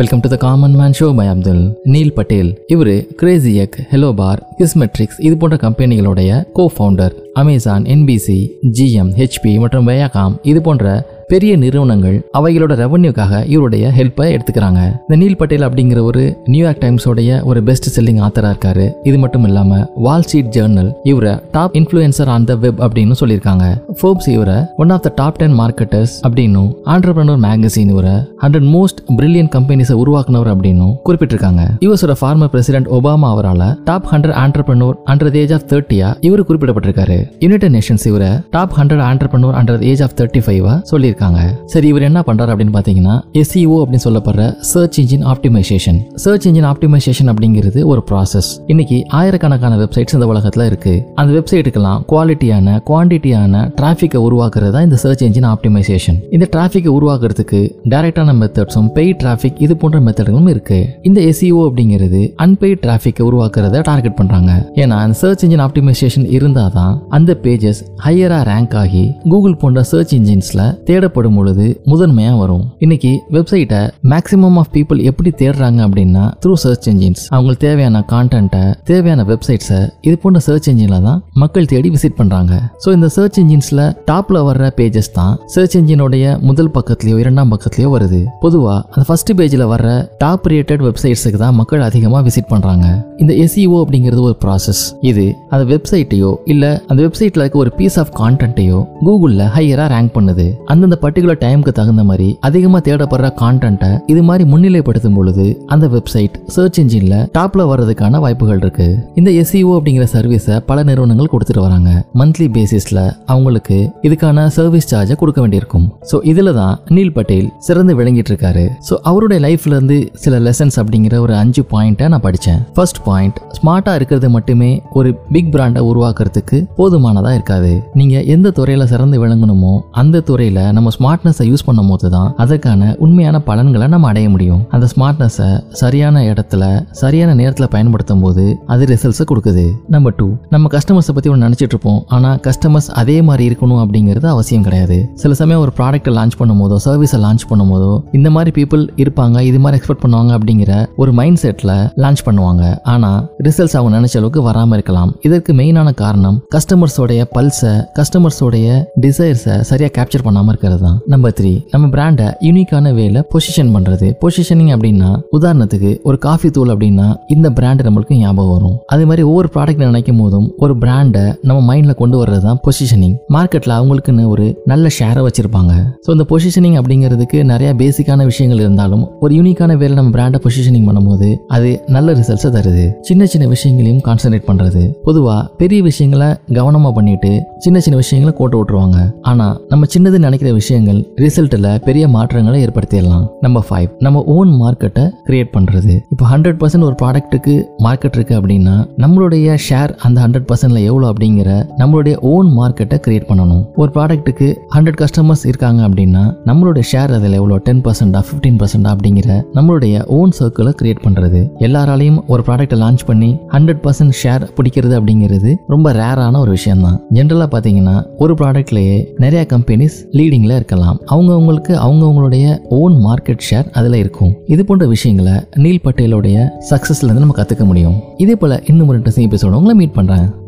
Welcome to the common man show by Abdul Neil Patel இவர் Crazy Egg Hello Bar KISSmetrics இது போன்ற கம்பெனிகளுடைய co founder Amazon NBC GM HP மற்றும் Viacom இது போன்ற பெரிய நிறுவனங்கள் அவைகளோட ரெவன்யூக்காக இவருடைய ஹெல்ப்பை எடுத்துக்கிறாங்க. இந்த நீல் பட்டேல் அப்படிங்கிற ஒரு நியூயார்க் டைம்ஸோடைய ஒரு பெஸ்ட் செல்லிங் ஆத்தரா இருக்காரு. இது மட்டும் இல்லாம வால் ஸ்ட்ரீட் ஜேர்னல் இவரை top influencer on the web அப்படின்னு சொல்லியிருக்காங்க. ஃபோர்ப்ஸ் இவரை one of the top ten marketers அப்படின்னும் ஆண்டர்பிரனர் மேகசின் இவரை ஹண்ட்ரட் மோஸ்ட் பிரில்லியன் கம்பெனிஸை உருவாக்குனவர் அப்படின்னும் குறிப்பிட்டிருக்காங்க. யூஎஸோட ஃபார்மர் பிரசிடென்ட் ஒபாமா அவரால் top hundred entrepreneur under age of தேர்ட்டியா இவர் குறிப்பிடப்பட்டிருக்காரு. யுனைடெட் நேஷன்ஸ் இவரை top hundred entrepreneur under age of thirty ஃபைவா சொல்லியிருக்காங்க சரி இவர் என்ன பண்றாரு அப்படின்னு பாத்தீங்கன்னா எஸ்இஓ அப்படின்னு சொல்லப்படுற search engine optimisation search engine optimisation அப்படிங்கிறது ஒரு ப்ராசஸ் இன்னைக்கு ஆயிரக்கணக்கான வெப்சைட்ஸ் இந்த உலகத்துல இருக்கு. அந்த வெப்சைட்டுக்கெல்லாம் குவாலிட்டியான குவான்டிட்டியான டிராஃபிக்கை உருவாக்குறது தான் இந்த சர்ச் இன்ஜின் ஆப்டிமைசேஷன் இந்த டிராஃபிக்கை உருவாக்குறதுக்கு டைரக்டான மெத்தட்ஸும் பெய்ட் டிராஃபிக் இது போன்ற மெத்தட்களும் இருக்கு. இந்த எஸ்இஓ அப்படிங்கிறது அன்பெய்ட் டிராஃபிக்கை உருவாக்குறத டார்கெட் பண்றாங்க. ஏன்னா அந்த சர்ச் இன்ஜின் ஆப்டிமைசேஷன் இருந்தாதான் அந்த பேஜஸ் ஹையரா ரேங்க் ஆகி கூகுள் போன்ற சர்ச் இன்ஜின்ஸ்ல தேடப்படும் பொழுது முதன்மையா வரும். இன்னைக்கு வெப்சைட்டை மேக்ஸிமம் ஆஃப் பீப்புள் எப்படி தேடுறாங்க அப்படின்னா த்ரூ சர்ச் இன்ஜின்ஸ் அவங்களுக்கு தேவையான கான்டென்ட்டை தேவையான வெப்சைட்ஸை இது போன்ற சர்ச் இன்ஜின்ல தான் மக்கள் தேடி விசிட் பண்றாங்க. ஸோ இந்த சர்ச் இன்ஜின்ஸில் டாப்ல வர்ற பேஜஸ் தான் சர்ச் இன்ஜினுடைய முதல் பக்கத்துலயோ இரண்டாம் பக்கத்துலயோ வருது. பொதுவா அந்த ஃபர்ஸ்ட் பேஜ்ல வர்ற டாப் ரேட்டட் வெப்சைட்ஸுக்கு தான் மக்கள் அதிகமாக விசிட் பண்றாங்க. இந்த எஸ்இஓ அப்படிங்கிறது ஒரு ப்ராசஸ் இது அந்த வெப்சைட்டையோ இல்ல அந்த வெப்சைட்ல இருக்க ஒரு பீஸ் ஆஃப் கான்டென்ட்டையோ கூகுள்ல ஹையரா ரேங்க் பண்ணுது. அந்தந்த பர்டிகுலர் டைமுக்கு தகுந்த மாதிரி அதிகமாக தேடப்படுற கான்டென்ட்டை இது மாதிரி முன்னிலைப்படுத்தும் பொழுது அந்த வெப்சைட் சர்ச் இன்ஜின்ல டாப்ல வர்றதுக்கான வாய்ப்புகள் இருக்கு. இந்த எஸ்இஓ அப்படிங்கிற சர்வீஸை பல நிறுவனங்கள் கொடுத்துட்டு வராங்க. மந்த்லி பேசிஸ்ல அவங்களுக்கு இதுக்கான சர்வீஸ் சார்ஜை கொடுக்க வேண்டியிருக்கும். ஸோ இதில் தான் நீல் பட்டேல் சிறந்து விளங்கிட்டு இருக்காரு. ஸோ அவருடைய லைஃப்ல இருந்து சில லெசன்ஸ் அப்படிங்கிற ஒரு அஞ்சு பாயிண்ட்டை நான் படித்தேன் ஃபர்ஸ்ட் பாயிண்ட் ஸ்மார்ட்டாக இருக்கிறது மட்டுமே ஒரு பிக் பிராண்டை உருவாக்குறதுக்கு போதுமானதாக இருக்காது. நீங்கள் எந்த துறையில் சிறந்து விளங்கணுமோ அந்த துறையில் நம்ம ஸ்மார்ட்னஸை யூஸ் பண்ணும் போது தான் அதற்கான உண்மையான பலன்களை நம்ம அடைய முடியும். அந்த ஸ்மார்ட்னஸை சரியான இடத்துல சரியான நேரத்தில் பயன்படுத்தும் போது அது ரிசல்ட்ஸை கொடுக்குது. நம்பர் டூ நம்ம கஸ்டமர்ஸை பற்றி ஒன்று நினச்சிட்டு இருப்போம். ஆனால் கஸ்டமர்ஸ் அதே மாதிரி இருக்கணும் அப்படிங்கிறது அவசியம் கிடையாது. சில சமயம் ஒரு ப்ராடக்ட்டை லான்ச் பண்ணும் போதோ சர்வீஸை லான்ச் பண்ணும் போதோ இந்த மாதிரி பீப்புள் இருப்பாங்க இது மாதிரி எக்ஸ்பெக்ட் பண்ணுவாங்க அப்படிங்கிற ஒரு மைண்ட் செட்டில் லான்ச் பண்ணுவாங்க. ஆனால் ரிசல்ட்ஸ் அவங்க நினைச்ச அளவுக்கு வராமல் இருக்கலாம். இதற்கு மெயினான காரணம் கஸ்டமர்ஸோடைய பல்ஸை கஸ்டமர்ஸோடைய டிசைர்ஸை சரியாக கேப்சர் பண்ணாமல் இருக்கிறது. தான் நம்பர் த்ரீ நம்ம பிராண்டை யூனிக்கான வேல பொசிஷன் பண்ணுறது பொசிஷனிங் அப்படின்னா உதாரணத்துக்கு ஒரு காஃபி தூள் அப்படின்னா இந்த பிராண்ட் நம்மளுக்கு ஞாபகம் வரும். அதே மாதிரி ஒவ்வொரு ப்ராடக்ட் நினைக்கும் போதும் ஒரு பிராண்டை நம்ம மைண்டில் கொண்டு வர்றது தான் பொசிஷனிங் மார்க்கெட்டில் அவங்களுக்குன்னு ஒரு நல்ல ஷேரை வச்சிருப்பாங்க. ஸோ இந்த பொசிஷனிங் அப்படிங்கிறதுக்கு நிறைய பேசிக்கான விஷயங்கள் இருந்தாலும் ஒரு யூனிக்கான வேலை நம்ம பிராண்டை பொசிஷனிங் பண்ணும்போது அது நல்ல ரிசல்ட்ஸை தருது. சின்ன சின்ன விஷயங்களையும் கான்சென்ட்ரேட் பண்ணுறது பொதுவாக பெரிய விஷயங்களை கவனமாக பண்ணிட்டு சின்ன சின்ன விஷயங்களை கோட்டை விட்டுருவாங்க. ஆனால் நம்ம சின்னது நினைக்கிற விஷயங்கள் ரிசல்ட்டில் பெரிய மாற்றங்களை ஏற்படுத்திடலாம். நம்பர் ஃபைவ் நம்ம ஓன் மார்க்கெட்டை கிரியேட் பண்ணுறது இப்போ ஹண்ட்ரட் பர்சன்ட் ஒரு ப்ராடக்ட்டுக்கு மார்க்கெட் இருக்கு அப்படின்னா நம்மளுடைய ஷேர் அந்த ஹண்ட்ரட் பர்சன்ட்ல எவ்வளோ அப்படிங்கிற நம்மளுடைய ஓன் மார்க்கெட்டை கிரியேட் பண்ணணும். ஒரு ப்ராடக்ட்டுக்கு ஹண்ட்ரட் கஸ்டமர்ஸ் இருக்காங்க அப்படின்னா நம்மளுடைய ஷேர் அதில் எவ்வளோ டென் பர்சன்டா ஃபிஃப்டீன் பர்சன்டா அப்படிங்கிற நம்மளுடைய ஓன் சர்க்கிளை கிரியேட் பண்ணுறது எல்லாராலையும் ஒரு ப்ராடக்ட்டை லான்ச் பண்ணி ஹண்ட்ரட் பர்சன்ட் ஷேர் பிடிக்கிறது அப்படிங்கிறது ரொம்ப ரேரான ஒரு விஷயம் தான் ஜென்ரலாக பார்த்தீங்கன்னா ஒரு ப்ராடக்ட்லேயே நிறைய கம்பெனிஸ் லீடிங்கில் இருக்கலாம். அவங்கவுங்களுக்கு அவங்கவுங்களுடைய ஓன் மார்க்கெட் ஷேர் அதில் இருக்கும். இது போன்ற விஷயங்களை நீல் பட்டேலோடைய சக்ஸஸ்லேருந்து நம்ம கற்றுக்க முடியும். இதே போல் இன்னும் ஒரு இன்ட்ரெஸ்டிங் எபிசோட உங்களை மீட் பண்ணுறேன்